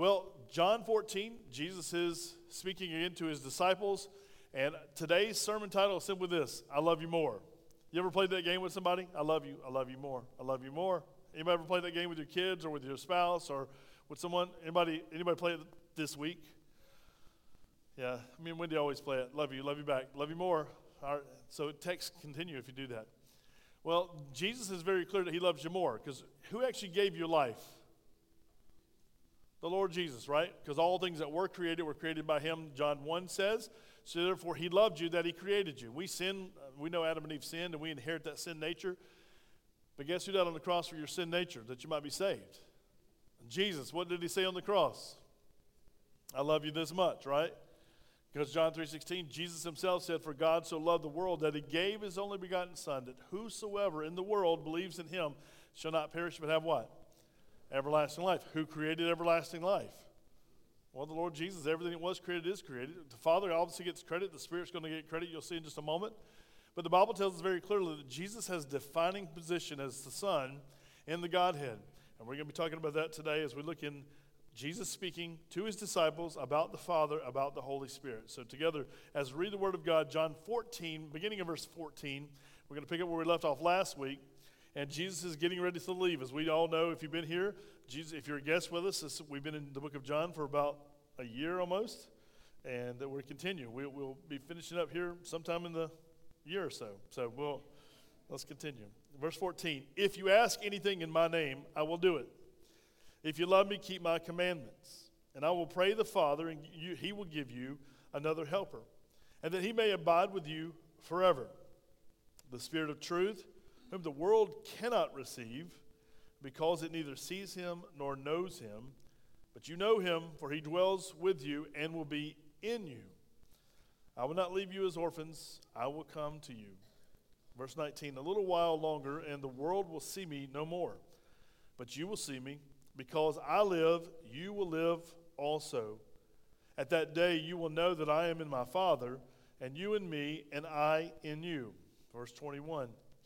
Well, John 14, Jesus is speaking again to his disciples, and today's sermon title is simply this I love you more. You ever played that game with somebody? I love you, I love you more, I love you more. Anybody ever play that game with your kids or with your spouse or with someone? Anybody, anybody play it this week? Yeah, me and Wendy always play it. Love you, love you back, love you more. All right, so text continue if you do that. Well, Jesus is very clear that he loves you more because who actually gave you life? The Lord Jesus, right? Because all things that were created were created by him, John 1 says. So therefore, he loved you that he created you. We sin, we know Adam and Eve sinned, and we inherit that sin nature. But guess who died on the cross for your sin nature, that you might be saved? Jesus, what did he say on the cross? I love you this much, right? Because John 3:16, Jesus himself said, "For God so loved the world that he gave his only begotten son that whosoever in the world believes in him shall not perish but have what? Everlasting life. Who created everlasting life? Well, the Lord Jesus, everything that was created is created. The Father obviously gets credit, the Spirit's going to get credit, you'll see in just a moment. But the Bible tells us very clearly that Jesus has a defining position as the Son in the Godhead. And we're going to be talking about that today as we look in Jesus speaking to his disciples about the Father, about the Holy Spirit. So, together, as we read the Word of God, John 14, beginning of verse 14, we're going to pick up where we left off last week. And Jesus is getting ready to leave. As we all know, if you've been here, Jesus, if you're a guest with us, this, we've been in the book of John for about a year almost. And we're continuing. We, we'll be finishing up here sometime in the year or so. So, we'll, let's continue. Verse 14 If you ask anything in my name, I will do it. If you love me, keep my commandments. And I will pray the Father, and you, he will give you another helper, and that he may abide with you forever. The Spirit of truth, whom the world cannot receive, because it neither sees him nor knows him. But you know him, for he dwells with you and will be in you. I will not leave you as orphans, I will come to you. Verse 19 A little while longer, and the world will see me no more. But you will see me because I live, you will live also. At that day, you will know that I am in my Father, and you in me, and I in you. Verse 21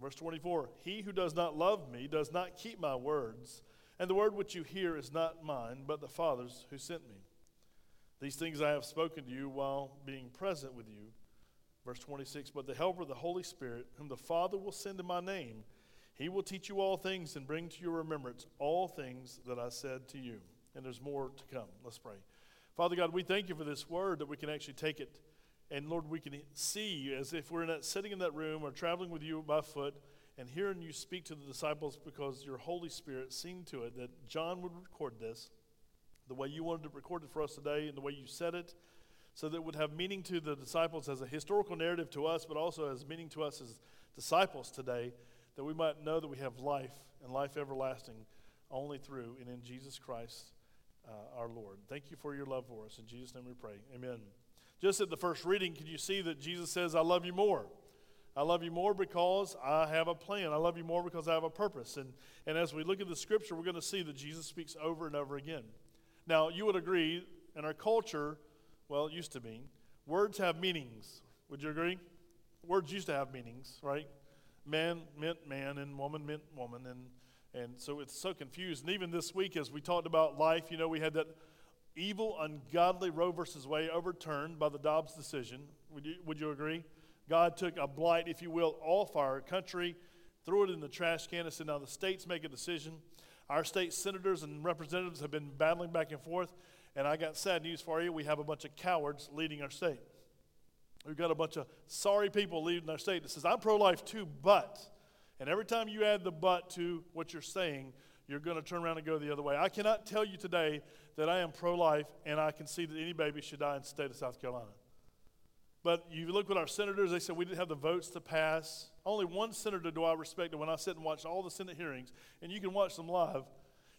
Verse 24 He who does not love me does not keep my words, and the word which you hear is not mine, but the Father's who sent me. These things I have spoken to you while being present with you. Verse 26 But the Helper, the Holy Spirit, whom the Father will send in my name, he will teach you all things and bring to your remembrance all things that I said to you. And there's more to come. Let's pray. Father God, we thank you for this word that we can actually take it. And Lord, we can see you as if we're sitting in that room or traveling with you by foot and hearing you speak to the disciples because your Holy Spirit seen to it that John would record this the way you wanted to record it for us today and the way you said it so that it would have meaning to the disciples as a historical narrative to us, but also as meaning to us as disciples today that we might know that we have life and life everlasting only through and in Jesus Christ uh, our Lord. Thank you for your love for us. In Jesus' name we pray. Amen. Just at the first reading, can you see that Jesus says, I love you more? I love you more because I have a plan. I love you more because I have a purpose. And, and as we look at the scripture, we're going to see that Jesus speaks over and over again. Now, you would agree, in our culture, well, it used to be, words have meanings. Would you agree? Words used to have meanings, right? man meant man and woman meant woman. And, and so it's so confused. And even this week, as we talked about life, you know, we had that evil, ungodly Roe versus Wade overturned by the Dobbs decision. Would you, would you agree? God took a blight, if you will, off our country, threw it in the trash can, and said, now the states make a decision. Our state senators and representatives have been battling back and forth. And I got sad news for you. We have a bunch of cowards leading our state. We've got a bunch of sorry people leading our state that says, I'm pro life too, but. And every time you add the but to what you're saying, you're going to turn around and go the other way. I cannot tell you today that I am pro life and I can see that any baby should die in the state of South Carolina. But you look at our senators, they said we didn't have the votes to pass. Only one senator do I respect, and when I sit and watch all the Senate hearings, and you can watch them live,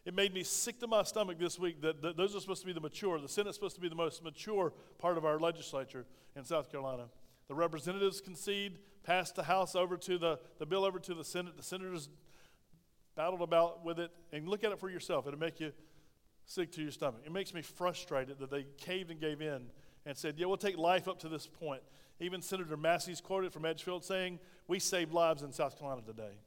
It made me sick to my stomach this week that, that those are supposed to be the mature. The Senate's supposed to be the most mature part of our legislature in South Carolina. The representatives concede, pass the House over to the, the bill over to the Senate. The senators battled about with it. And look at it for yourself. It'll make you sick to your stomach. It makes me frustrated that they caved and gave in and said, yeah, we'll take life up to this point. Even Senator Massey's quoted from Edgefield saying, we saved lives in South Carolina today.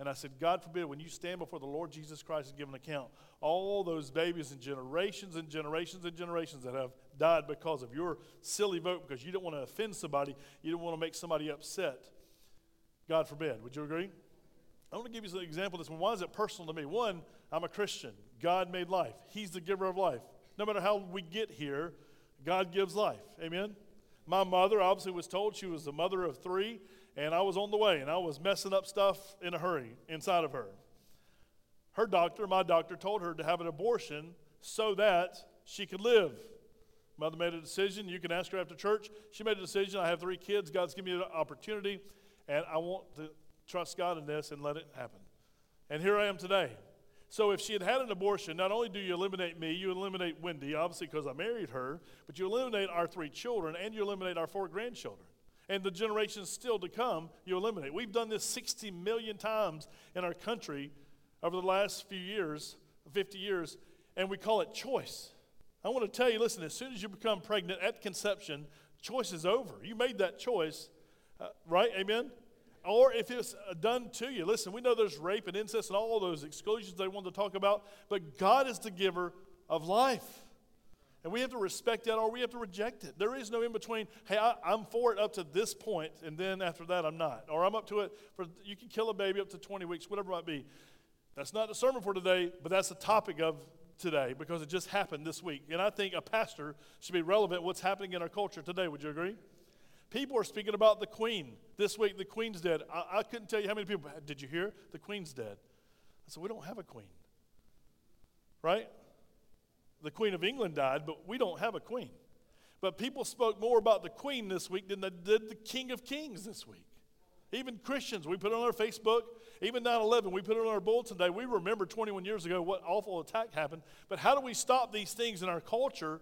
And I said, God forbid, when you stand before the Lord Jesus Christ and give an account, all those babies and generations and generations and generations that have died because of your silly vote because you don't want to offend somebody, you don't want to make somebody upset. God forbid. Would you agree? I want to give you an example of this one. Why is it personal to me? One, I'm a Christian. God made life, He's the giver of life. No matter how we get here, God gives life. Amen? My mother obviously was told she was the mother of three and I was on the way, and I was messing up stuff in a hurry inside of her. Her doctor, my doctor, told her to have an abortion so that she could live. Mother made a decision. You can ask her after church. She made a decision. I have three kids. God's given me an opportunity, and I want to trust God in this and let it happen. And here I am today. So if she had had an abortion, not only do you eliminate me, you eliminate Wendy, obviously because I married her, but you eliminate our three children and you eliminate our four grandchildren and the generations still to come, you eliminate. We've done this 60 million times in our country over the last few years, 50 years, and we call it choice. I want to tell you listen, as soon as you become pregnant at conception, choice is over. You made that choice, uh, right? Amen? Or if it's uh, done to you. Listen, we know there's rape and incest and all those exclusions they want to talk about, but God is the giver of life. And we have to respect that or we have to reject it. There is no in between, hey, I, am for it up to this point, and then after that, I'm not. Or I'm up to it for, you can kill a baby up to 20 weeks, whatever it might be. That's not the sermon for today, but that's the topic of today because it just happened this week. And I think a pastor should be relevant what's happening in our culture today. Would you agree? People are speaking about the queen. This week, the queen's dead. I, I couldn't tell you how many people, did you hear? The queen's dead. I said, we don't have a queen. Right? the Queen of England died, but we don't have a queen. But people spoke more about the queen this week than they did the King of Kings this week. Even Christians, we put it on our Facebook, even 9 11, we put it on our bulletin today. We remember 21 years ago what awful attack happened. But how do we stop these things in our culture?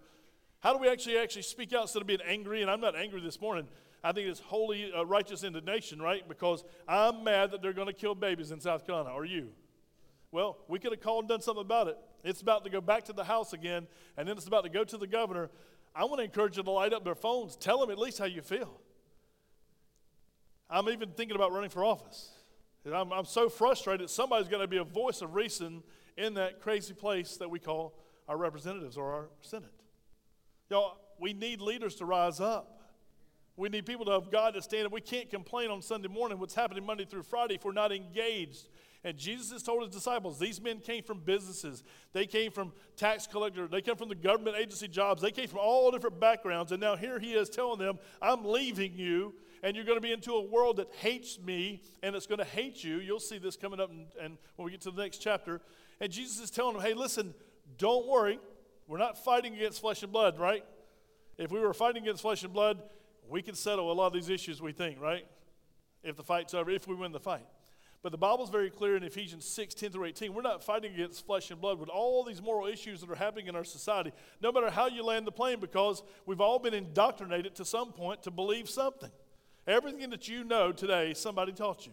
How do we actually actually speak out instead of being angry? And I'm not angry this morning. I think it's holy, uh, righteous indignation, right? Because I'm mad that they're going to kill babies in South Carolina. Are you? Well, we could have called and done something about it. It's about to go back to the House again, and then it's about to go to the governor. I want to encourage you to light up their phones. Tell them at least how you feel. I'm even thinking about running for office. I'm, I'm so frustrated. Somebody's got to be a voice of reason in that crazy place that we call our representatives or our Senate. Y'all, we need leaders to rise up. We need people to have God to stand up. We can't complain on Sunday morning what's happening Monday through Friday if we're not engaged and Jesus has told his disciples these men came from businesses, they came from tax collector, they came from the government agency jobs, they came from all different backgrounds. And now here he is telling them, I'm leaving you, and you're going to be into a world that hates me and it's going to hate you. You'll see this coming up and, and when we get to the next chapter. And Jesus is telling them, hey, listen, don't worry. We're not fighting against flesh and blood, right? If we were fighting against flesh and blood, we could settle a lot of these issues, we think, right? If the fight's over, if we win the fight. But the Bible's very clear in Ephesians 6 10 through 18. We're not fighting against flesh and blood with all these moral issues that are happening in our society, no matter how you land the plane, because we've all been indoctrinated to some point to believe something. Everything that you know today, somebody taught you,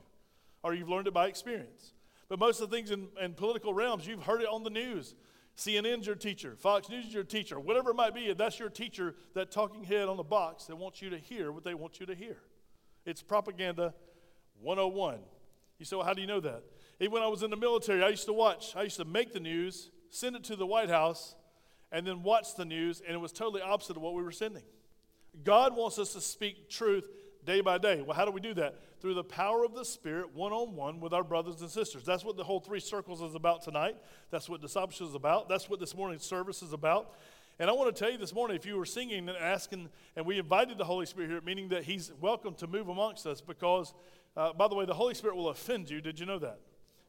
or you've learned it by experience. But most of the things in, in political realms, you've heard it on the news. CNN's your teacher, Fox News is your teacher, whatever it might be, that's your teacher, that talking head on the box that wants you to hear what they want you to hear. It's propaganda 101. You say, well, how do you know that? Even when I was in the military, I used to watch, I used to make the news, send it to the White House, and then watch the news, and it was totally opposite of what we were sending. God wants us to speak truth day by day. Well, how do we do that? Through the power of the Spirit, one on one with our brothers and sisters. That's what the whole three circles is about tonight. That's what discipleship is about. That's what this morning's service is about. And I want to tell you this morning if you were singing and asking, and we invited the Holy Spirit here, meaning that He's welcome to move amongst us because uh, by the way, the Holy Spirit will offend you. Did you know that?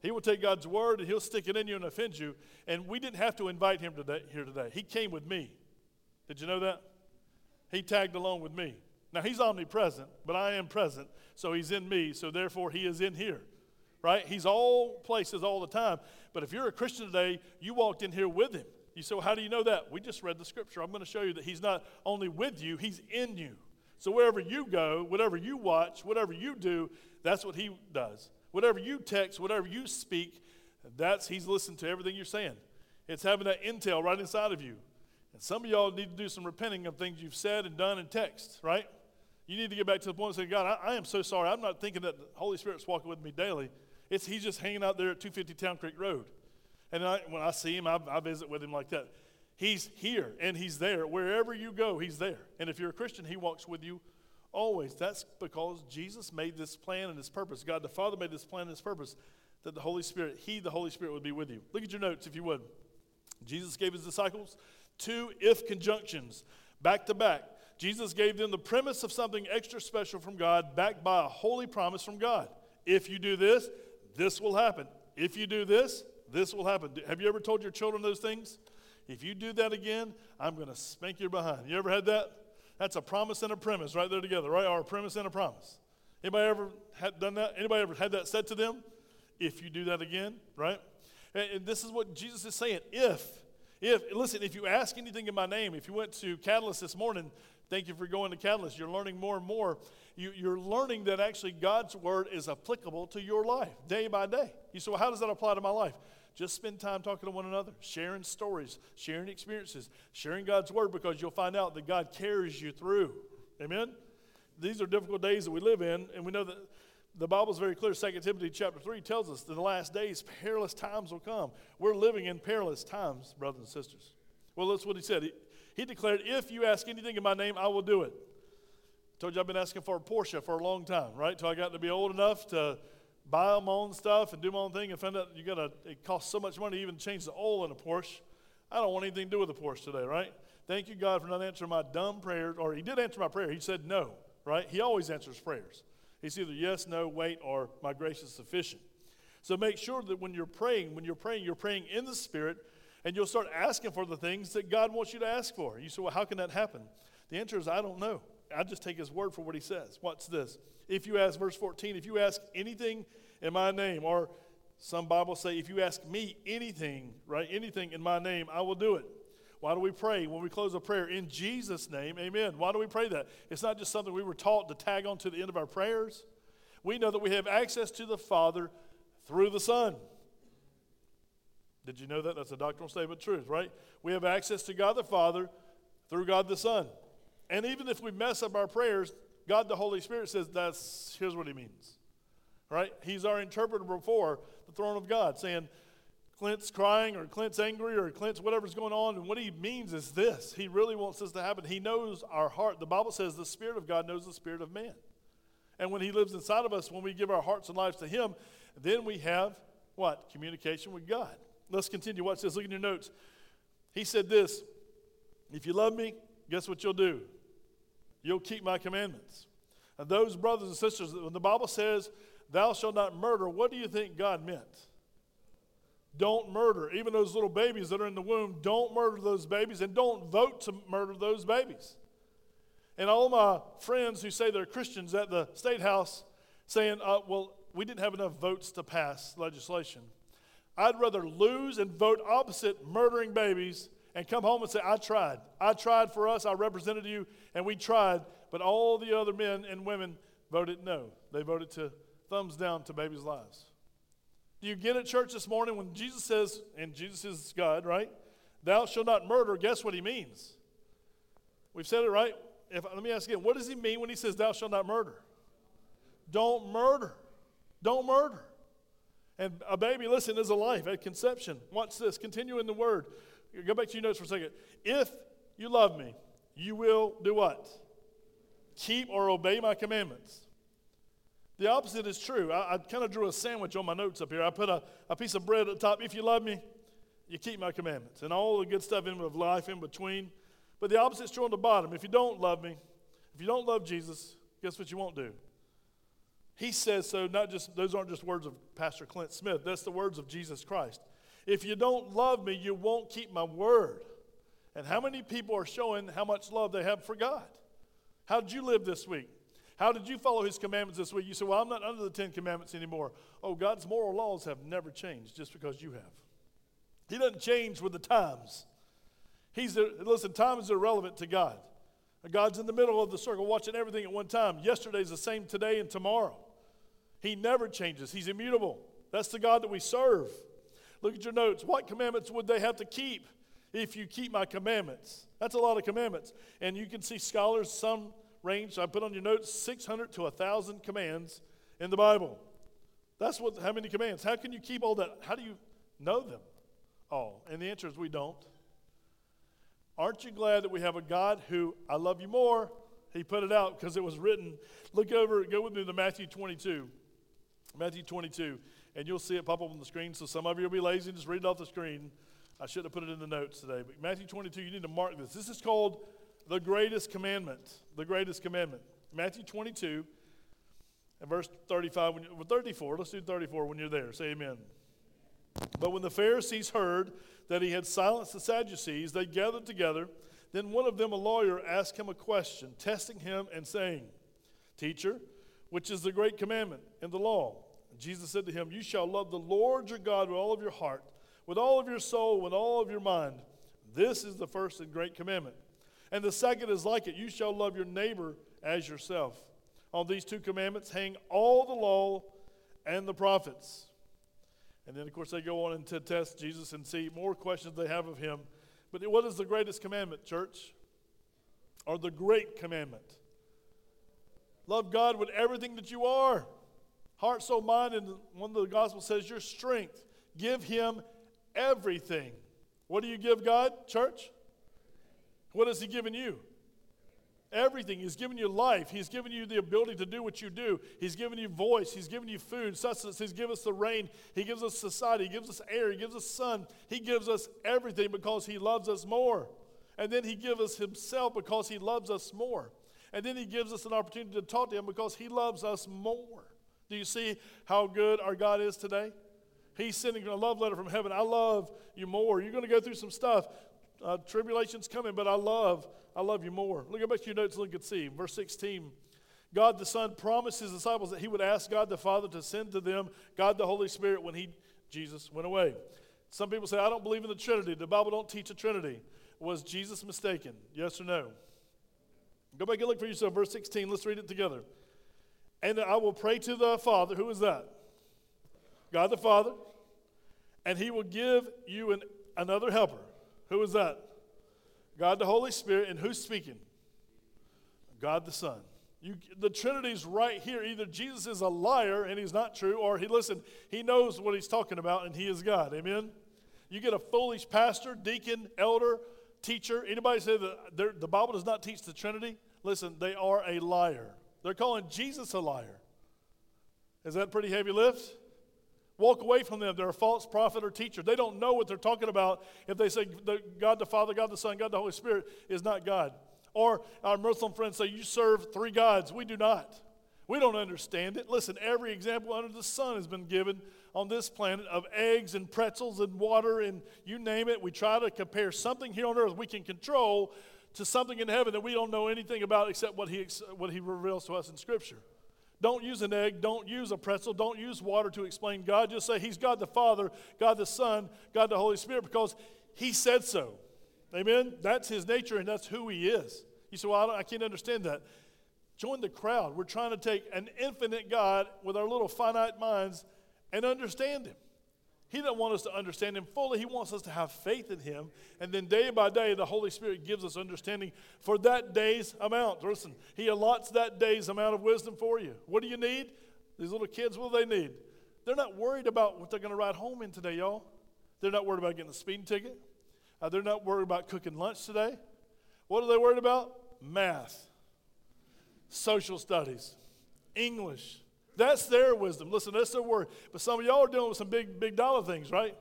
He will take God's word and he'll stick it in you and offend you. And we didn't have to invite him today, here today. He came with me. Did you know that? He tagged along with me. Now, he's omnipresent, but I am present, so he's in me, so therefore he is in here. right? He's all places all the time. But if you're a Christian today, you walked in here with him. You say, well, how do you know that? We just read the scripture. I'm going to show you that he's not only with you, he's in you. So wherever you go, whatever you watch, whatever you do, that's what he does. Whatever you text, whatever you speak, that's he's listening to everything you're saying. It's having that intel right inside of you. And some of y'all need to do some repenting of things you've said and done in text, right? You need to get back to the point and say, God, I, I am so sorry. I'm not thinking that the Holy Spirit's walking with me daily. It's he's just hanging out there at 250 Town Creek Road. And I, when I see him, I, I visit with him like that. He's here and he's there. Wherever you go, he's there. And if you're a Christian, he walks with you always. That's because Jesus made this plan and his purpose. God the Father made this plan and his purpose that the Holy Spirit, he, the Holy Spirit, would be with you. Look at your notes if you would. Jesus gave his disciples two if conjunctions back to back. Jesus gave them the premise of something extra special from God, backed by a holy promise from God. If you do this, this will happen. If you do this, this will happen. Have you ever told your children those things? If you do that again, I'm going to spank your behind. You ever had that? That's a promise and a premise right there together, right? Or a premise and a promise. Anybody ever had done that? Anybody ever had that said to them? If you do that again, right? And this is what Jesus is saying. If, if, listen, if you ask anything in my name, if you went to Catalyst this morning, thank you for going to Catalyst. You're learning more and more. You, you're learning that actually God's word is applicable to your life day by day. You say, well, how does that apply to my life? Just spend time talking to one another, sharing stories, sharing experiences, sharing God's word because you'll find out that God carries you through. Amen? These are difficult days that we live in, and we know that the Bible is very clear. 2 Timothy chapter 3 tells us that in the last days, perilous times will come. We're living in perilous times, brothers and sisters. Well, that's what he said. He, he declared, If you ask anything in my name, I will do it. Told you I've been asking for a Porsche for a long time, right? Till I got to be old enough to buy my own stuff and do my own thing and find out you gotta it costs so much money to even change the oil in a Porsche. I don't want anything to do with a Porsche today, right? Thank you, God, for not answering my dumb prayers. Or he did answer my prayer. He said no, right? He always answers prayers. He's either yes, no, wait, or my grace is sufficient. So make sure that when you're praying, when you're praying, you're praying in the Spirit, and you'll start asking for the things that God wants you to ask for. You say, well, how can that happen? The answer is, I don't know. I just take his word for what he says. What's this? If you ask, verse 14, if you ask anything in my name, or some Bibles say, if you ask me anything, right, anything in my name, I will do it. Why do we pray when we close a prayer? In Jesus' name, amen. Why do we pray that? It's not just something we were taught to tag on to the end of our prayers. We know that we have access to the Father through the Son. Did you know that? That's a doctrinal statement truth, right? We have access to God the Father through God the Son. And even if we mess up our prayers, God the Holy Spirit says that's here's what he means. Right? He's our interpreter before the throne of God, saying, Clint's crying or Clint's angry or Clint's whatever's going on. And what he means is this He really wants this to happen. He knows our heart. The Bible says the Spirit of God knows the Spirit of man. And when He lives inside of us, when we give our hearts and lives to Him, then we have what? Communication with God. Let's continue. Watch this. Look in your notes. He said this If you love me, guess what you'll do? You'll keep my commandments. And those brothers and sisters, when the Bible says, Thou shalt not murder, what do you think God meant? Don't murder. Even those little babies that are in the womb, don't murder those babies and don't vote to murder those babies. And all my friends who say they're Christians at the state house saying, uh, well, we didn't have enough votes to pass legislation. I'd rather lose and vote opposite murdering babies and come home and say, I tried. I tried for us. I represented you, and we tried. But all the other men and women voted no. They voted to thumbs down to babies' lives. Do you get it, church, this morning when Jesus says, and Jesus is God, right? Thou shalt not murder, guess what he means? We've said it right. If, let me ask again, what does he mean when he says, Thou shalt not murder? Don't murder. Don't murder. And a baby, listen, is a life at conception. Watch this. Continue in the word. Go back to your notes for a second. If you love me, you will do what? Keep or obey my commandments. The opposite is true. I, I kind of drew a sandwich on my notes up here. I put a, a piece of bread at the top. If you love me, you keep my commandments. And all the good stuff in of life in between. But the opposite is true on the bottom. If you don't love me, if you don't love Jesus, guess what you won't do? He says so, not just, those aren't just words of Pastor Clint Smith, that's the words of Jesus Christ. If you don't love me, you won't keep my word. And how many people are showing how much love they have for God? How did you live this week? How did you follow his commandments this week? You say, Well, I'm not under the Ten Commandments anymore. Oh, God's moral laws have never changed just because you have. He doesn't change with the times. He's listen, time is irrelevant to God. God's in the middle of the circle watching everything at one time. Yesterday's the same today and tomorrow. He never changes. He's immutable. That's the God that we serve. Look at your notes. What commandments would they have to keep if you keep my commandments? That's a lot of commandments. And you can see scholars, some range, I put on your notes, 600 to 1,000 commands in the Bible. That's what, how many commands? How can you keep all that? How do you know them all? And the answer is we don't. Aren't you glad that we have a God who, I love you more? He put it out because it was written. Look over, go with me to Matthew 22. Matthew 22, and you'll see it pop up on the screen. So some of you will be lazy and just read it off the screen. I should have put it in the notes today. But Matthew 22, you need to mark this. This is called the greatest commandment. The greatest commandment. Matthew 22 and verse 35, when you, 34. Let's do 34 when you're there. Say amen. But when the Pharisees heard that he had silenced the Sadducees, they gathered together. Then one of them, a lawyer, asked him a question, testing him and saying, Teacher, which is the great commandment in the law? Jesus said to him, You shall love the Lord your God with all of your heart, with all of your soul, with all of your mind. This is the first and great commandment. And the second is like it you shall love your neighbor as yourself. On these two commandments hang all the law and the prophets. And then, of course, they go on to test Jesus and see more questions they have of him. But what is the greatest commandment, church? Or the great commandment? Love God with everything that you are heart, soul, mind, and one of the Gospels says your strength. Give Him everything. What do you give God, church? What has He given you? Everything. He's given you life. He's given you the ability to do what you do. He's given you voice. He's given you food, sustenance. He's given us the rain. He gives us society. He gives us air. He gives us sun. He gives us everything because He loves us more. And then He gives us Himself because He loves us more. And then He gives us an opportunity to talk to Him because He loves us more. Do you see how good our God is today? He's sending a love letter from heaven. I love you more. You're going to go through some stuff. Uh, tribulation's coming, but I love, I love you more. Look at your notes. Look and see. Verse 16. God the Son promised his disciples that he would ask God the Father to send to them God the Holy Spirit when he, Jesus, went away. Some people say, I don't believe in the Trinity. The Bible don't teach a Trinity. Was Jesus mistaken? Yes or no? Go back and look for yourself. Verse 16. Let's read it together. And I will pray to the Father. Who is that? God the Father. And he will give you an, another helper. Who is that? God the Holy Spirit. And who's speaking? God the Son. You, the Trinity's right here. Either Jesus is a liar and he's not true, or he listen, he knows what he's talking about and he is God. Amen. You get a foolish pastor, deacon, elder, teacher. Anybody say that the Bible does not teach the Trinity? Listen, they are a liar. They're calling Jesus a liar. Is that pretty heavy lift? Walk away from them. They're a false prophet or teacher. They don't know what they're talking about if they say God the Father, God the Son, God the Holy Spirit is not God. Or our Muslim friends say, You serve three gods. We do not. We don't understand it. Listen, every example under the sun has been given on this planet of eggs and pretzels and water and you name it. We try to compare something here on earth we can control to something in heaven that we don't know anything about except what he, what he reveals to us in Scripture. Don't use an egg, don't use a pretzel, don't use water to explain God. Just say He's God the Father, God the Son, God the Holy Spirit, because He said so. Amen? That's His nature and that's who He is. You say, Well, I, I can't understand that. Join the crowd. We're trying to take an infinite God with our little finite minds and understand Him. He doesn't want us to understand Him fully. He wants us to have faith in Him. And then day by day, the Holy Spirit gives us understanding for that day's amount. Listen, He allots that day's amount of wisdom for you. What do you need? These little kids, what do they need? They're not worried about what they're going to ride home in today, y'all. They're not worried about getting a speeding ticket. Uh, they're not worried about cooking lunch today. What are they worried about? Math, social studies, English, that's their wisdom. Listen, that's their word. But some of y'all are dealing with some big, big dollar things, right?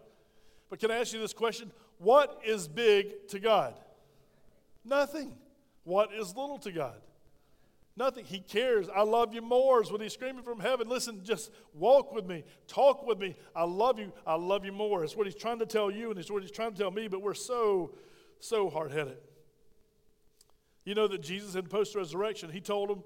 But can I ask you this question? What is big to God? Nothing. What is little to God? Nothing. He cares. I love you more is what he's screaming from heaven. Listen, just walk with me. Talk with me. I love you. I love you more. It's what he's trying to tell you and it's what he's trying to tell me, but we're so, so hard headed. You know that Jesus in post resurrection, he told them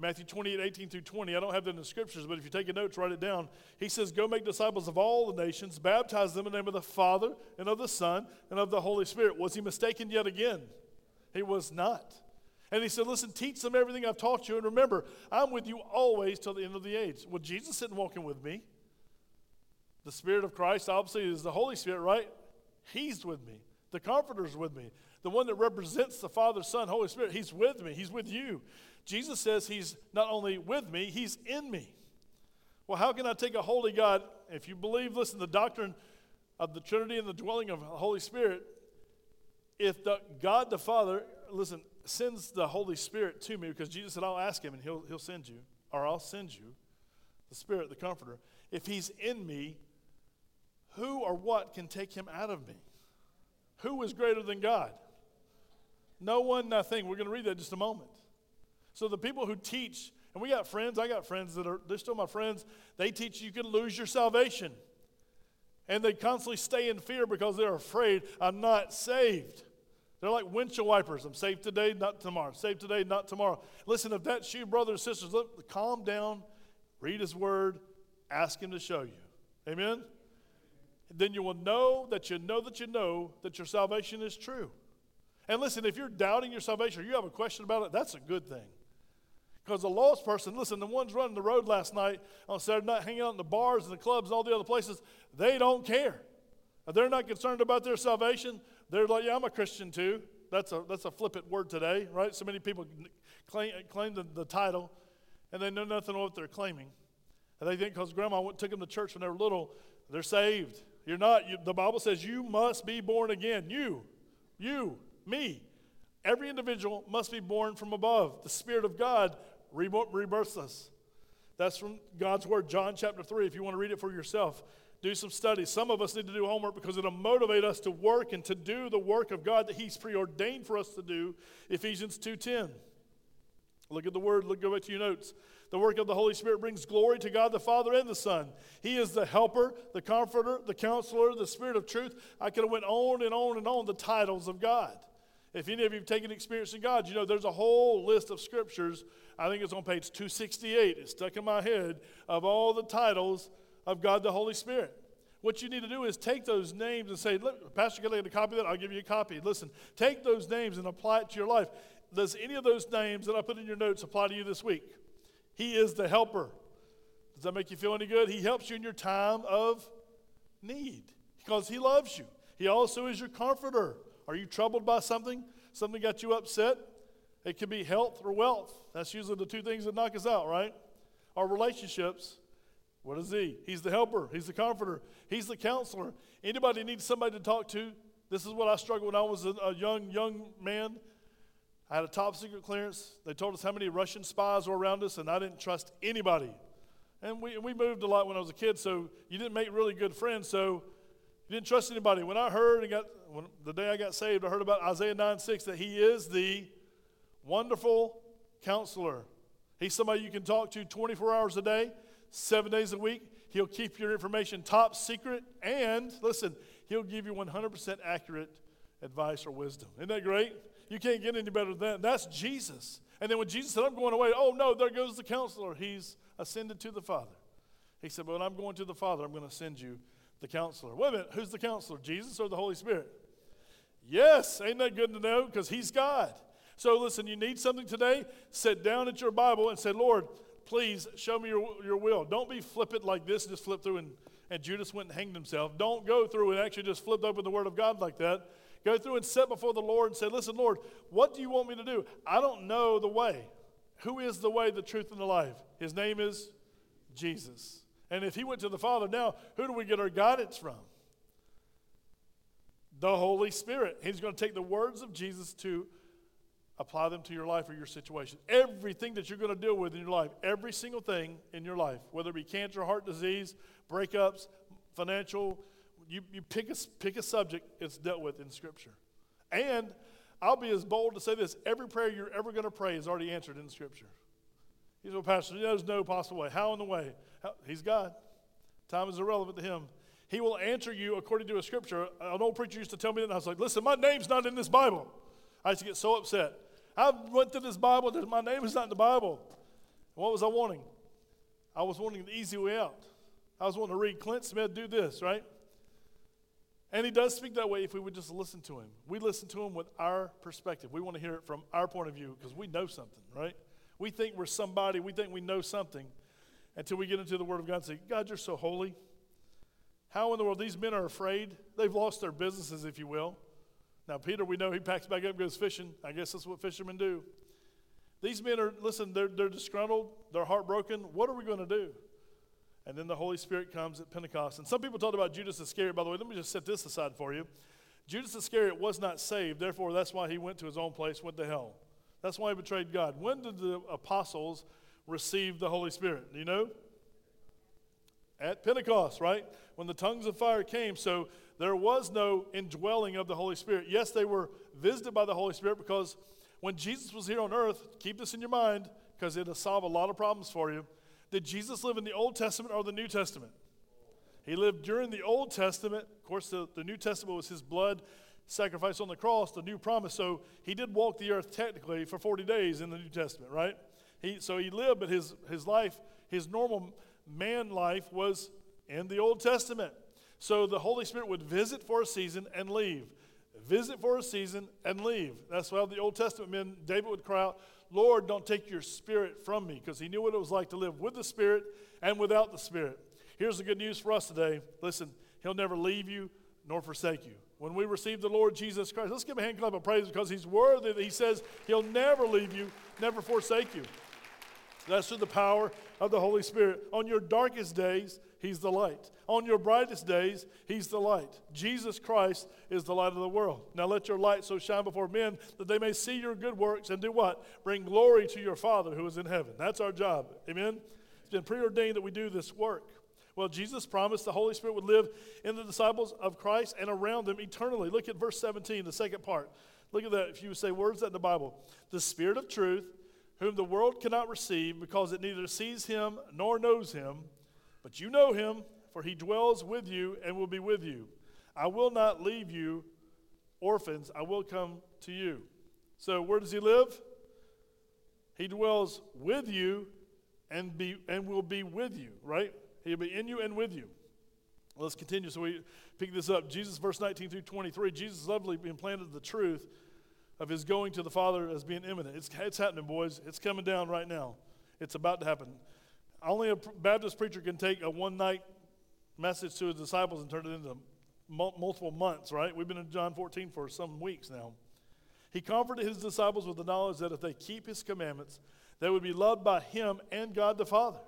Matthew 28, 18 through 20. I don't have that in the scriptures, but if you take a note, write it down. He says, Go make disciples of all the nations, baptize them in the name of the Father and of the Son and of the Holy Spirit. Was he mistaken yet again? He was not. And he said, Listen, teach them everything I've taught you. And remember, I'm with you always till the end of the age. Well, Jesus isn't walking with me. The Spirit of Christ, obviously, is the Holy Spirit, right? He's with me. The Comforter's with me. The one that represents the Father, Son, Holy Spirit, He's with me. He's with you. Jesus says He's not only with me, He's in me. Well, how can I take a holy God? If you believe, listen, the doctrine of the Trinity and the dwelling of the Holy Spirit, if the God the Father, listen, sends the Holy Spirit to me, because Jesus said, I'll ask Him and He'll, he'll send you, or I'll send you the Spirit, the Comforter. If He's in me, who or what can take Him out of me? Who is greater than God? No one, nothing. We're going to read that in just a moment. So the people who teach, and we got friends, I got friends that are, they're still my friends, they teach you can lose your salvation. And they constantly stay in fear because they're afraid I'm not saved. They're like windshield wipers. I'm saved today, not tomorrow. Saved today, not tomorrow. Listen, if that's you, brothers and sisters, look, calm down, read his word, ask him to show you. Amen? Then you will know that you know that you know that your salvation is true. And listen, if you're doubting your salvation or you have a question about it, that's a good thing. Because the lost person, listen, the ones running the road last night on Saturday night, hanging out in the bars and the clubs and all the other places, they don't care. They're not concerned about their salvation. They're like, yeah, I'm a Christian too. That's a, that's a flippant word today, right? So many people claim, claim the, the title and they know nothing of what they're claiming. And they think because grandma went, took them to church when they were little, they're saved. You're not. You, the Bible says you must be born again. You, you, me. Every individual must be born from above. The Spirit of God rebirths us. That's from God's Word, John chapter 3, if you want to read it for yourself. Do some study. Some of us need to do homework because it'll motivate us to work and to do the work of God that He's preordained for us to do. Ephesians 2.10. Look at the Word. Look, go back to your notes. The work of the Holy Spirit brings glory to God the Father and the Son. He is the helper, the comforter, the counselor, the Spirit of truth. I could have went on and on and on the titles of God. If any of you have taken Experiencing God, you know there's a whole list of scriptures. I think it's on page 268. It's stuck in my head of all the titles of God the Holy Spirit. What you need to do is take those names and say, Look, Pastor, can I get a copy of that? I'll give you a copy. Listen, take those names and apply it to your life. Does any of those names that I put in your notes apply to you this week? He is the helper. Does that make you feel any good? He helps you in your time of need because He loves you. He also is your comforter. Are you troubled by something? Something got you upset? It could be health or wealth. That's usually the two things that knock us out, right? Our relationships. What is he? He's the helper. He's the comforter. He's the counselor. Anybody needs somebody to talk to? This is what I struggled when I was a young young man. I had a top secret clearance. They told us how many Russian spies were around us, and I didn't trust anybody. And we, we moved a lot when I was a kid, so you didn't make really good friends, so you didn't trust anybody. When I heard and got when, the day I got saved, I heard about Isaiah 9 6 that he is the wonderful counselor. He's somebody you can talk to 24 hours a day, seven days a week. He'll keep your information top secret, and listen, he'll give you 100% accurate advice or wisdom. Isn't that great? You can't get any better than that. That's Jesus. And then when Jesus said, I'm going away, oh no, there goes the counselor. He's ascended to the Father. He said, Well, I'm going to the Father, I'm going to send you the counselor. Wait a minute, who's the counselor? Jesus or the Holy Spirit? Yes, ain't that good to know? Because He's God. So listen, you need something today, sit down at your Bible and say, Lord, please show me your, your will. Don't be flippant like this just flip through and, and Judas went and hanged himself. Don't go through and actually just flip open the Word of God like that. Go through and sit before the Lord and say, Listen, Lord, what do you want me to do? I don't know the way. Who is the way, the truth, and the life? His name is Jesus. And if he went to the Father, now who do we get our guidance from? The Holy Spirit. He's going to take the words of Jesus to apply them to your life or your situation. Everything that you're going to deal with in your life, every single thing in your life, whether it be cancer, heart disease, breakups, financial, you, you pick, a, pick a subject, it's dealt with in Scripture. And I'll be as bold to say this every prayer you're ever going to pray is already answered in Scripture. He's a pastor. There's no possible way. How in the way? How, he's God. Time is irrelevant to him. He will answer you according to a scripture. An old preacher used to tell me that, and I was like, listen, my name's not in this Bible. I used to get so upset. I went through this Bible, my name is not in the Bible. What was I wanting? I was wanting the easy way out. I was wanting to read Clint Smith do this, right? And he does speak that way if we would just listen to him. We listen to him with our perspective. We want to hear it from our point of view because we know something, right? We think we're somebody, we think we know something until we get into the Word of God and say, God, you're so holy. How in the world? These men are afraid. They've lost their businesses, if you will. Now, Peter, we know he packs back up and goes fishing. I guess that's what fishermen do. These men are, listen, they're, they're disgruntled, they're heartbroken. What are we going to do? And then the Holy Spirit comes at Pentecost. And some people talked about Judas Iscariot. By the way, let me just set this aside for you. Judas Iscariot was not saved, therefore, that's why he went to his own place, went to hell. That's why he betrayed God. When did the apostles receive the Holy Spirit? Do you know? At Pentecost, right? When the tongues of fire came. So there was no indwelling of the Holy Spirit. Yes, they were visited by the Holy Spirit because when Jesus was here on earth, keep this in your mind because it'll solve a lot of problems for you. Did Jesus live in the Old Testament or the New Testament? He lived during the Old Testament. Of course, the, the New Testament was his blood sacrifice on the cross, the new promise. So he did walk the earth technically for 40 days in the New Testament, right? He, so he lived, but his, his life, his normal man life was in the Old Testament. So the Holy Spirit would visit for a season and leave. Visit for a season and leave. That's why the Old Testament men, David would cry out, Lord, don't take your spirit from me, because he knew what it was like to live with the Spirit and without the Spirit. Here's the good news for us today. Listen, he'll never leave you nor forsake you when we receive the Lord Jesus Christ. Let's give a hand clap of praise because He's worthy. He says He'll never leave you, never forsake you. That's through the power of the Holy Spirit. On your darkest days, He's the light. On your brightest days, He's the light. Jesus Christ is the light of the world. Now let your light so shine before men that they may see your good works and do what? Bring glory to your Father who is in heaven. That's our job. Amen? It's been preordained that we do this work. Well, Jesus promised the Holy Spirit would live in the disciples of Christ and around them eternally. Look at verse 17, the second part. Look at that. If you say words that in the Bible, the Spirit of truth, whom the world cannot receive because it neither sees him nor knows him, but you know him, for he dwells with you and will be with you. I will not leave you orphans, I will come to you. So, where does he live? He dwells with you and, be, and will be with you, right? He'll be in you and with you. Let's continue. So we pick this up. Jesus, verse 19 through 23. Jesus lovely implanted the truth of his going to the Father as being imminent. It's, it's happening, boys. It's coming down right now. It's about to happen. Only a Baptist preacher can take a one night message to his disciples and turn it into multiple months, right? We've been in John 14 for some weeks now. He comforted his disciples with the knowledge that if they keep his commandments, they would be loved by him and God the Father.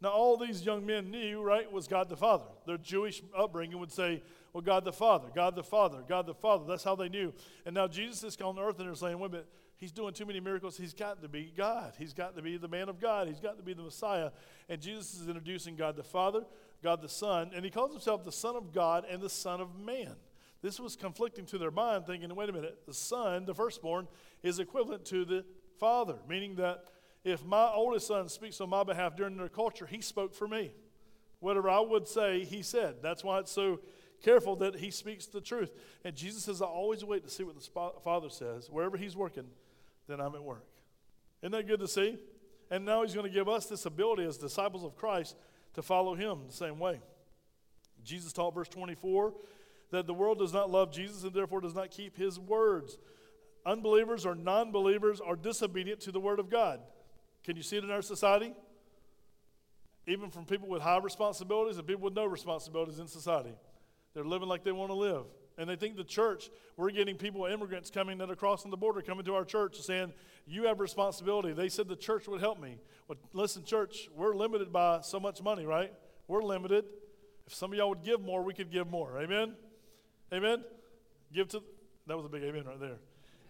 Now, all these young men knew, right, was God the Father. Their Jewish upbringing would say, well, God the Father, God the Father, God the Father. That's how they knew. And now Jesus is on earth and they're saying, wait a minute, he's doing too many miracles. He's got to be God. He's got to be the man of God. He's got to be the Messiah. And Jesus is introducing God the Father, God the Son, and he calls himself the Son of God and the Son of Man. This was conflicting to their mind, thinking, wait a minute, the Son, the firstborn, is equivalent to the Father, meaning that if my oldest son speaks on my behalf during their culture, he spoke for me. Whatever I would say, he said. That's why it's so careful that he speaks the truth. And Jesus says, I always wait to see what the Father says. Wherever he's working, then I'm at work. Isn't that good to see? And now he's going to give us this ability as disciples of Christ to follow him the same way. Jesus taught, verse 24, that the world does not love Jesus and therefore does not keep his words. Unbelievers or non believers are disobedient to the word of God. Can you see it in our society? Even from people with high responsibilities and people with no responsibilities in society. They're living like they want to live. And they think the church, we're getting people, immigrants coming that are crossing the border, coming to our church saying, You have responsibility. They said the church would help me. Well, listen, church, we're limited by so much money, right? We're limited. If some of y'all would give more, we could give more. Amen? Amen? Give to, that was a big amen right there.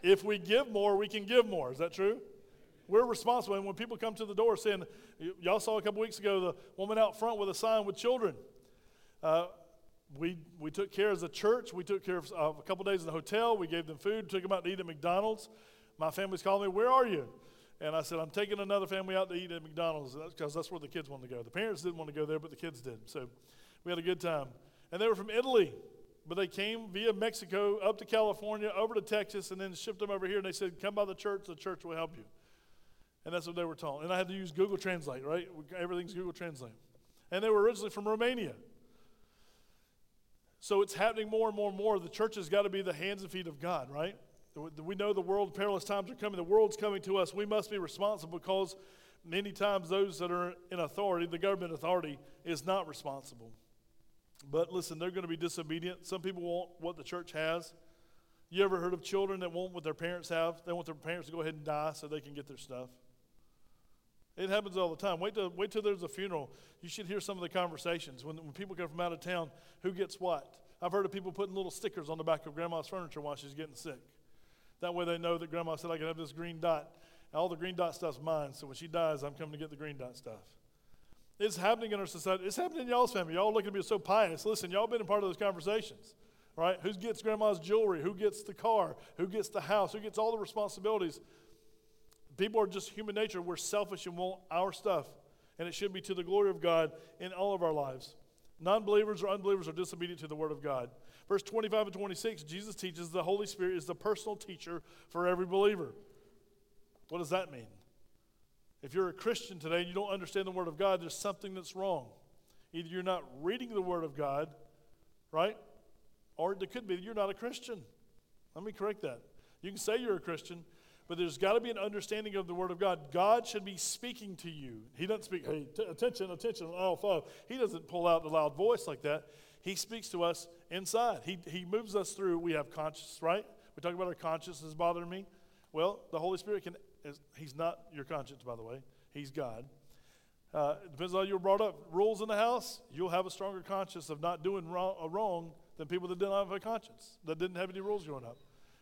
If we give more, we can give more. Is that true? We're responsible. And when people come to the door saying, y'all saw a couple weeks ago the woman out front with a sign with children. Uh, we, we took care as a church. We took care of uh, a couple days in the hotel. We gave them food, took them out to eat at McDonald's. My family's calling me, Where are you? And I said, I'm taking another family out to eat at McDonald's because that's where the kids wanted to go. The parents didn't want to go there, but the kids did. So we had a good time. And they were from Italy, but they came via Mexico up to California, over to Texas, and then shipped them over here. And they said, Come by the church, the church will help you. And that's what they were taught. And I had to use Google Translate, right? Everything's Google Translate. And they were originally from Romania. So it's happening more and more and more. The church has got to be the hands and feet of God, right? We know the world, perilous times are coming. The world's coming to us. We must be responsible because many times those that are in authority, the government authority, is not responsible. But listen, they're going to be disobedient. Some people want what the church has. You ever heard of children that want what their parents have? They want their parents to go ahead and die so they can get their stuff. It happens all the time. Wait till, wait till there's a funeral. You should hear some of the conversations. When, when people come from out of town, who gets what? I've heard of people putting little stickers on the back of grandma's furniture while she's getting sick. That way they know that grandma said, I can have this green dot. All the green dot stuff's mine. So when she dies, I'm coming to get the green dot stuff. It's happening in our society. It's happening in y'all's family. Y'all looking at me so pious. Listen, y'all been a part of those conversations, right? Who gets grandma's jewelry? Who gets the car? Who gets the house? Who gets all the responsibilities? People are just human nature. We're selfish and want our stuff. And it should be to the glory of God in all of our lives. Non believers or unbelievers are disobedient to the Word of God. Verse 25 and 26, Jesus teaches the Holy Spirit is the personal teacher for every believer. What does that mean? If you're a Christian today and you don't understand the Word of God, there's something that's wrong. Either you're not reading the Word of God, right? Or it could be that you're not a Christian. Let me correct that. You can say you're a Christian, but there's got to be an understanding of the Word of God. God should be speaking to you. He doesn't speak, hey, t- attention, attention, all five. He doesn't pull out the loud voice like that. He speaks to us inside. He, he moves us through. We have conscience, right? We talk about our conscience is bothering me. Well, the Holy Spirit can, is, He's not your conscience, by the way. He's God. Uh, it depends on how you were brought up. Rules in the house, you'll have a stronger conscience of not doing wrong, wrong than people that didn't have a conscience, that didn't have any rules growing up.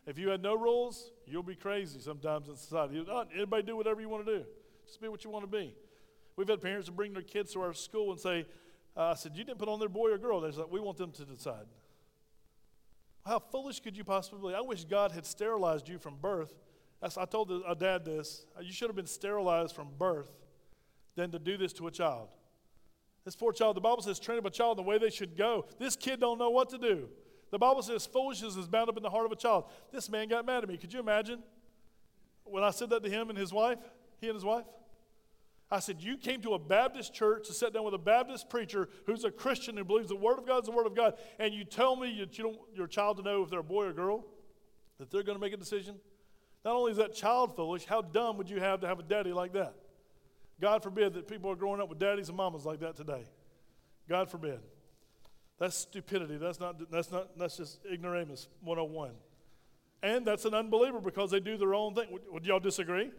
If you had no rules, you'll be crazy sometimes in society. Oh, anybody do whatever you want to do. Just be what you want to be. We've had parents that bring their kids to our school and say, uh, I said, You didn't put on their boy or girl. They said, We want them to decide. How foolish could you possibly be? I wish God had sterilized you from birth. I told a dad this. Uh, you should have been sterilized from birth than to do this to a child. This poor child, the Bible says, train up a child the way they should go. This kid don't know what to do. The Bible says foolishness is bound up in the heart of a child. This man got mad at me. Could you imagine when I said that to him and his wife, he and his wife? I said, You came to a Baptist church to sit down with a Baptist preacher who's a Christian who believes the Word of God is the Word of God, and you tell me that you don't want your child to know if they're a boy or girl, that they're going to make a decision? Not only is that child foolish, how dumb would you have to have a daddy like that? God forbid that people are growing up with daddies and mamas like that today. God forbid. That's stupidity. That's not, that's not, that's just ignoramus 101. And that's an unbeliever because they do their own thing. Would, would y'all disagree?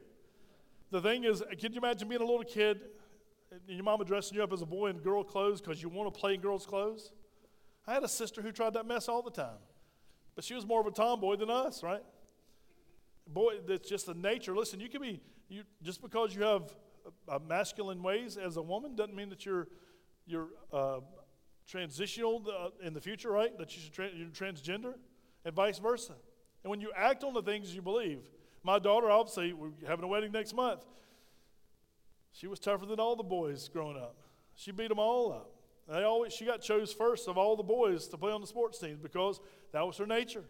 The thing is, can you imagine being a little kid and your mama dressing you up as a boy in girl clothes because you want to play in girls' clothes? I had a sister who tried that mess all the time. But she was more of a tomboy than us, right? Boy, that's just the nature. Listen, you can be, you, just because you have a, a masculine ways as a woman doesn't mean that you're, you're uh, transitional uh, in the future, right? That you should tra- you're transgender, and vice versa. And when you act on the things you believe, my daughter, obviously, we're having a wedding next month. She was tougher than all the boys growing up. She beat them all up. They always, she got chose first of all the boys to play on the sports teams because that was her nature.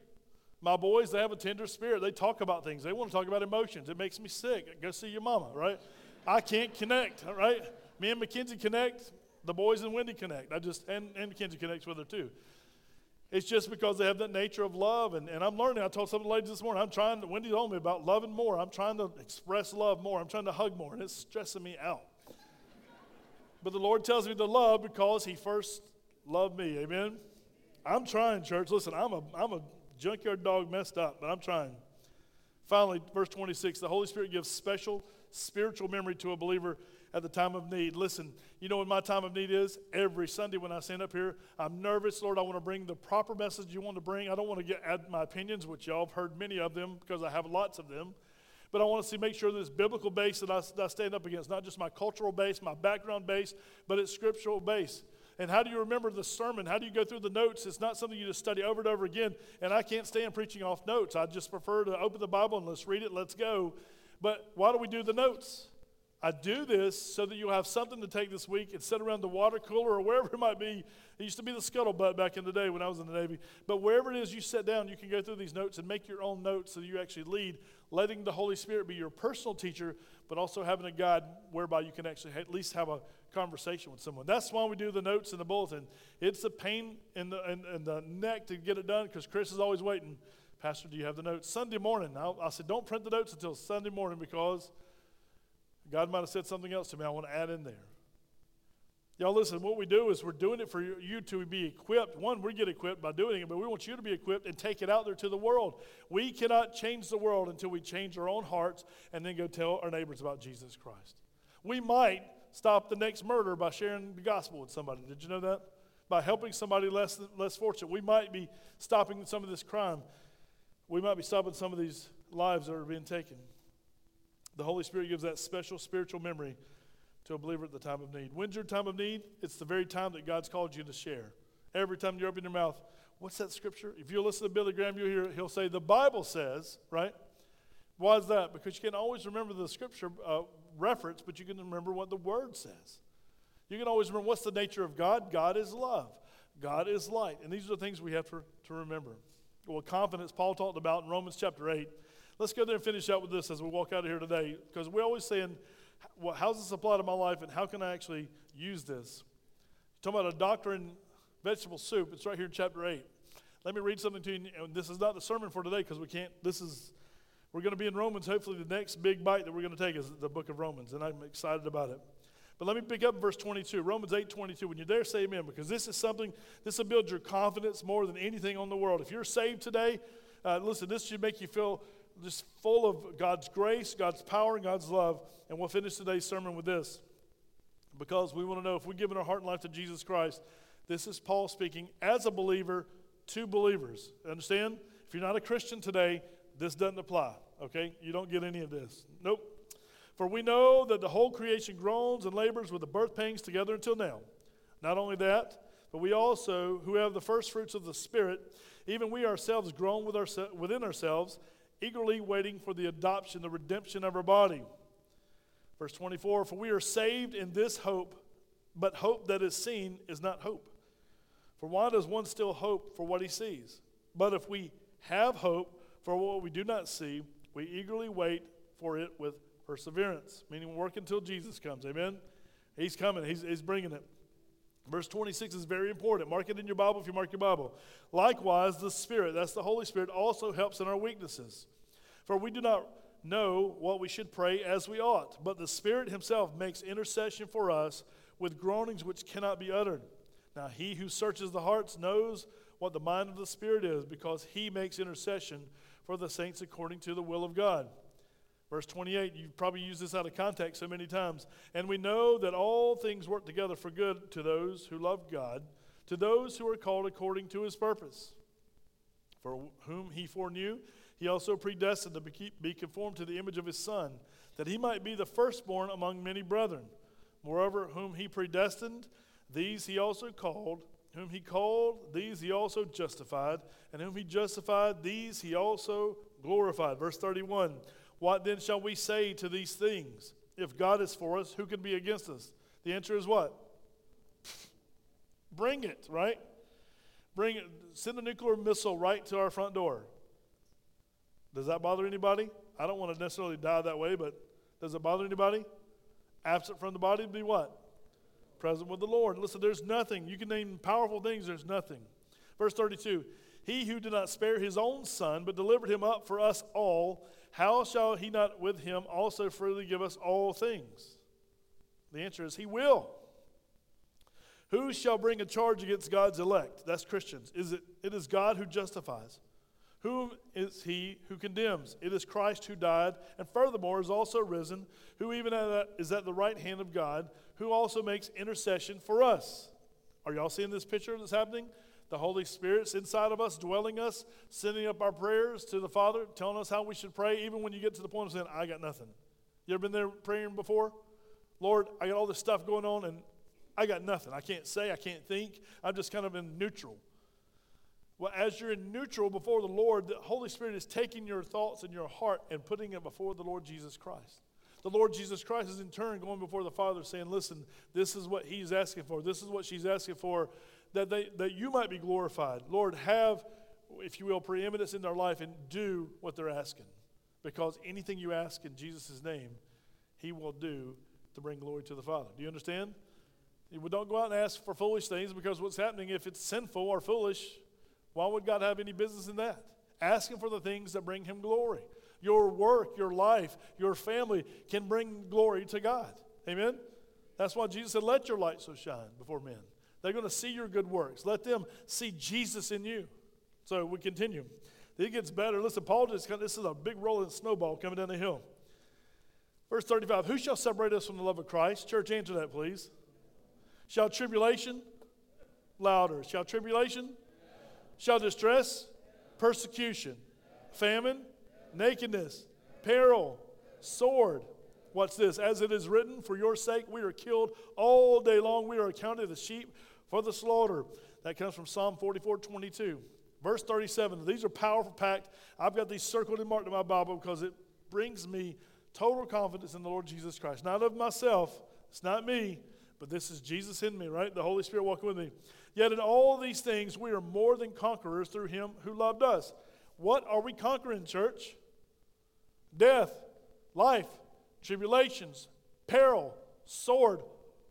My boys, they have a tender spirit. They talk about things. They want to talk about emotions. It makes me sick. Go see your mama, right? I can't connect, right? Me and Mackenzie connect the boys in Wendy connect. I just and, and Kenzie connects with her too. It's just because they have that nature of love. And, and I'm learning. I told some of the ladies this morning, I'm trying to, Wendy told me about loving more. I'm trying to express love more. I'm trying to hug more. And it's stressing me out. but the Lord tells me to love because He first loved me. Amen? I'm trying, church. Listen, I'm a, I'm a junkyard dog messed up, but I'm trying. Finally, verse 26 the Holy Spirit gives special spiritual memory to a believer at the time of need. Listen, you know what my time of need is? Every Sunday when I stand up here, I'm nervous. Lord, I want to bring the proper message you want to bring. I don't want to get add my opinions, which y'all have heard many of them because I have lots of them. But I want to see, make sure this biblical base that I, that I stand up against, not just my cultural base, my background base, but it's scriptural base. And how do you remember the sermon? How do you go through the notes? It's not something you just study over and over again. And I can't stand preaching off notes. I just prefer to open the Bible and let's read it, let's go. But why do we do the notes? I do this so that you'll have something to take this week and sit around the water cooler or wherever it might be. It used to be the scuttlebutt back in the day when I was in the Navy. But wherever it is you sit down, you can go through these notes and make your own notes so that you actually lead, letting the Holy Spirit be your personal teacher, but also having a guide whereby you can actually at least have a conversation with someone. That's why we do the notes in the bulletin. It's a pain in the, in, in the neck to get it done because Chris is always waiting. Pastor, do you have the notes? Sunday morning. I, I said, don't print the notes until Sunday morning because God might have said something else to me I want to add in there. Y'all, listen, what we do is we're doing it for you to be equipped. One, we get equipped by doing it, but we want you to be equipped and take it out there to the world. We cannot change the world until we change our own hearts and then go tell our neighbors about Jesus Christ. We might stop the next murder by sharing the gospel with somebody. Did you know that? By helping somebody less, less fortunate. We might be stopping some of this crime. We might be stopping some of these lives that are being taken. The Holy Spirit gives that special spiritual memory to a believer at the time of need. When's your time of need? It's the very time that God's called you to share. Every time you open your mouth, what's that scripture? If you listen to Billy Graham, you'll hear he'll say, The Bible says, right? Why is that? Because you can always remember the scripture uh, reference, but you can remember what the word says. You can always remember what's the nature of God? God is love, God is light. And these are the things we have to, to remember. Well, confidence, Paul talked about in Romans chapter 8. Let's go there and finish out with this as we walk out of here today, because we're always saying, well, how's this apply to my life and how can I actually use this? talking about a doctrine vegetable soup. It's right here in chapter 8. Let me read something to you. And this is not the sermon for today because we can't, this is, we're going to be in Romans. Hopefully, the next big bite that we're going to take is the book of Romans, and I'm excited about it. But let me pick up verse 22, Romans 8 22. When you're there, say amen, because this is something, this will build your confidence more than anything on the world. If you're saved today, uh, listen, this should make you feel just full of God's grace, God's power, and God's love. And we'll finish today's sermon with this. Because we want to know if we've given our heart and life to Jesus Christ, this is Paul speaking as a believer to believers. Understand? If you're not a Christian today, this doesn't apply. Okay? You don't get any of this. Nope. For we know that the whole creation groans and labors with the birth pangs together until now. Not only that, but we also, who have the first fruits of the Spirit, even we ourselves groan with within ourselves eagerly waiting for the adoption, the redemption of our body. Verse 24 For we are saved in this hope, but hope that is seen is not hope. For why does one still hope for what he sees? But if we have hope for what we do not see, we eagerly wait for it with perseverance, meaning work until Jesus comes. Amen? He's coming, he's, he's bringing it. Verse 26 is very important. Mark it in your Bible if you mark your Bible. Likewise, the Spirit, that's the Holy Spirit, also helps in our weaknesses. For we do not know what we should pray as we ought, but the Spirit Himself makes intercession for us with groanings which cannot be uttered. Now, He who searches the hearts knows what the mind of the Spirit is, because He makes intercession for the saints according to the will of God. Verse 28, you've probably used this out of context so many times. And we know that all things work together for good to those who love God, to those who are called according to his purpose. For whom he foreknew, he also predestined to be conformed to the image of his Son, that he might be the firstborn among many brethren. Moreover, whom he predestined, these he also called. Whom he called, these he also justified. And whom he justified, these he also glorified. Verse 31 what then shall we say to these things? If God is for us, who can be against us? The answer is what? Bring it, right? Bring it. Send a nuclear missile right to our front door. Does that bother anybody? I don't want to necessarily die that way, but does it bother anybody? Absent from the body to be what? Present with the Lord. Listen, there's nothing. You can name powerful things, there's nothing. Verse 32 He who did not spare his own son, but delivered him up for us all how shall he not with him also freely give us all things? The answer is, He will. Who shall bring a charge against God's elect? That's Christians. Is it, it is God who justifies. Whom is he who condemns? It is Christ who died, and furthermore is also risen, who even is at the right hand of God, who also makes intercession for us. Are y'all seeing this picture that's happening? the Holy Spirit's inside of us, dwelling us, sending up our prayers to the Father, telling us how we should pray, even when you get to the point of saying, I got nothing. You ever been there praying before? Lord, I got all this stuff going on and I got nothing. I can't say, I can't think. I'm just kind of in neutral. Well, as you're in neutral before the Lord, the Holy Spirit is taking your thoughts and your heart and putting it before the Lord Jesus Christ. The Lord Jesus Christ is in turn going before the Father saying, Listen, this is what He's asking for. This is what she's asking for, that, they, that you might be glorified. Lord, have, if you will, preeminence in their life and do what they're asking. Because anything you ask in Jesus' name, He will do to bring glory to the Father. Do you understand? We don't go out and ask for foolish things because what's happening, if it's sinful or foolish, why would God have any business in that? Ask Him for the things that bring Him glory. Your work, your life, your family can bring glory to God. Amen? That's why Jesus said, Let your light so shine before men. They're going to see your good works. Let them see Jesus in you. So we continue. It gets better. Listen, Paul just this is a big rolling snowball coming down the hill. Verse 35 Who shall separate us from the love of Christ? Church, answer that, please. Shall tribulation? Louder. Shall tribulation? Shall distress? Persecution? Famine? Nakedness? Peril? Sword? What's this? As it is written, for your sake we are killed all day long. We are accounted as sheep for the slaughter. That comes from Psalm 44 22. Verse 37. These are powerful packed. I've got these circled and marked in my Bible because it brings me total confidence in the Lord Jesus Christ. Not of myself, it's not me, but this is Jesus in me, right? The Holy Spirit walking with me. Yet in all these things we are more than conquerors through him who loved us. What are we conquering, church? Death, life, tribulations, peril, sword,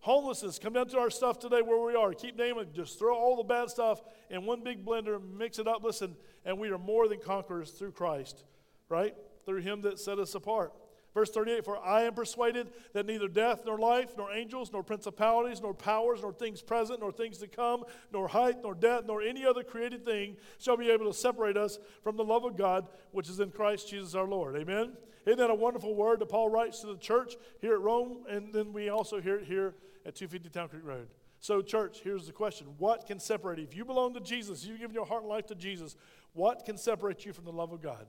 homelessness. Come down to our stuff today where we are. Keep naming, just throw all the bad stuff in one big blender, mix it up, listen, and we are more than conquerors through Christ, right? Through him that set us apart. Verse 38 For I am persuaded that neither death, nor life, nor angels, nor principalities, nor powers, nor things present, nor things to come, nor height, nor depth, nor any other created thing shall be able to separate us from the love of God which is in Christ Jesus our Lord. Amen? Isn't that a wonderful word that Paul writes to the church here at Rome? And then we also hear it here at 250 Town Creek Road. So, church, here's the question What can separate you? If you belong to Jesus, you've given your heart and life to Jesus, what can separate you from the love of God?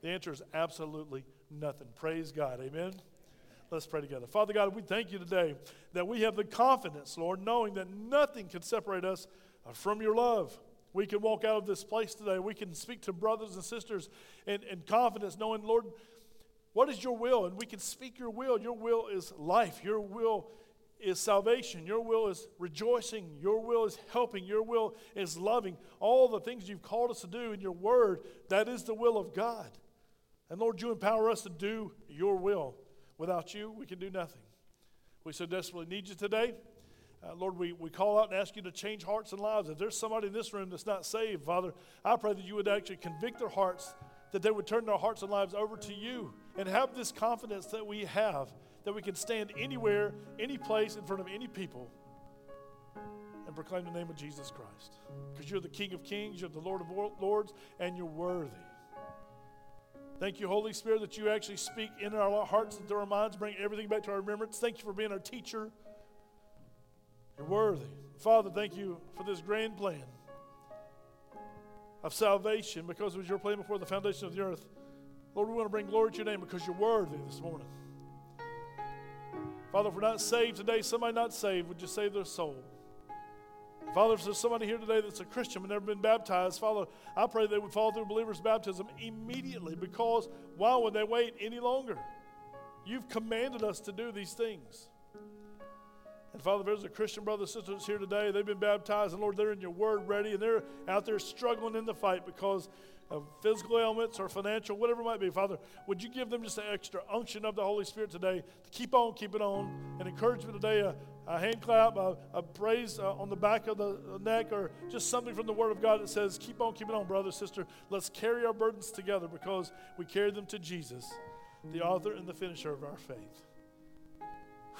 The answer is absolutely nothing. Praise God. Amen. Let's pray together. Father God, we thank you today that we have the confidence, Lord, knowing that nothing can separate us from your love. We can walk out of this place today. We can speak to brothers and sisters in, in confidence, knowing, Lord, what is your will? And we can speak your will. Your will is life. Your will is salvation. Your will is rejoicing. Your will is helping. Your will is loving. All the things you've called us to do in your word, that is the will of God. And Lord, you empower us to do your will. Without you, we can do nothing. We so desperately need you today. Uh, Lord, we, we call out and ask you to change hearts and lives. If there's somebody in this room that's not saved, Father, I pray that you would actually convict their hearts, that they would turn their hearts and lives over to you and have this confidence that we have that we can stand anywhere, any place, in front of any people and proclaim the name of Jesus Christ. Because you're the King of Kings, you're the Lord of Lords, and you're worthy. Thank you, Holy Spirit, that you actually speak in our hearts and through our minds, bring everything back to our remembrance. Thank you for being our teacher. You're worthy. Father, thank you for this grand plan of salvation because it was your plan before the foundation of the earth. Lord, we want to bring glory to your name because you're worthy this morning. Father, if we're not saved today, somebody not saved, would you save their soul? Father, if there's somebody here today that's a Christian but never been baptized, Father, I pray they would fall through believer's baptism immediately because why would they wait any longer? You've commanded us to do these things. And Father, if there's a Christian brother or sister that's here today, they've been baptized, and Lord, they're in your word ready, and they're out there struggling in the fight because of physical ailments or financial, whatever it might be. Father, would you give them just an extra unction of the Holy Spirit today to keep on, keep it on, and encouragement today, a hand clap, a, a praise uh, on the back of the neck, or just something from the Word of God that says, keep on, keep it on, brother, sister. Let's carry our burdens together because we carry them to Jesus, the author and the finisher of our faith.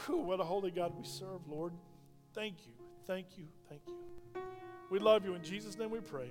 Whew, what a holy God we serve, Lord. Thank you, thank you, thank you. We love you. In Jesus' name we pray.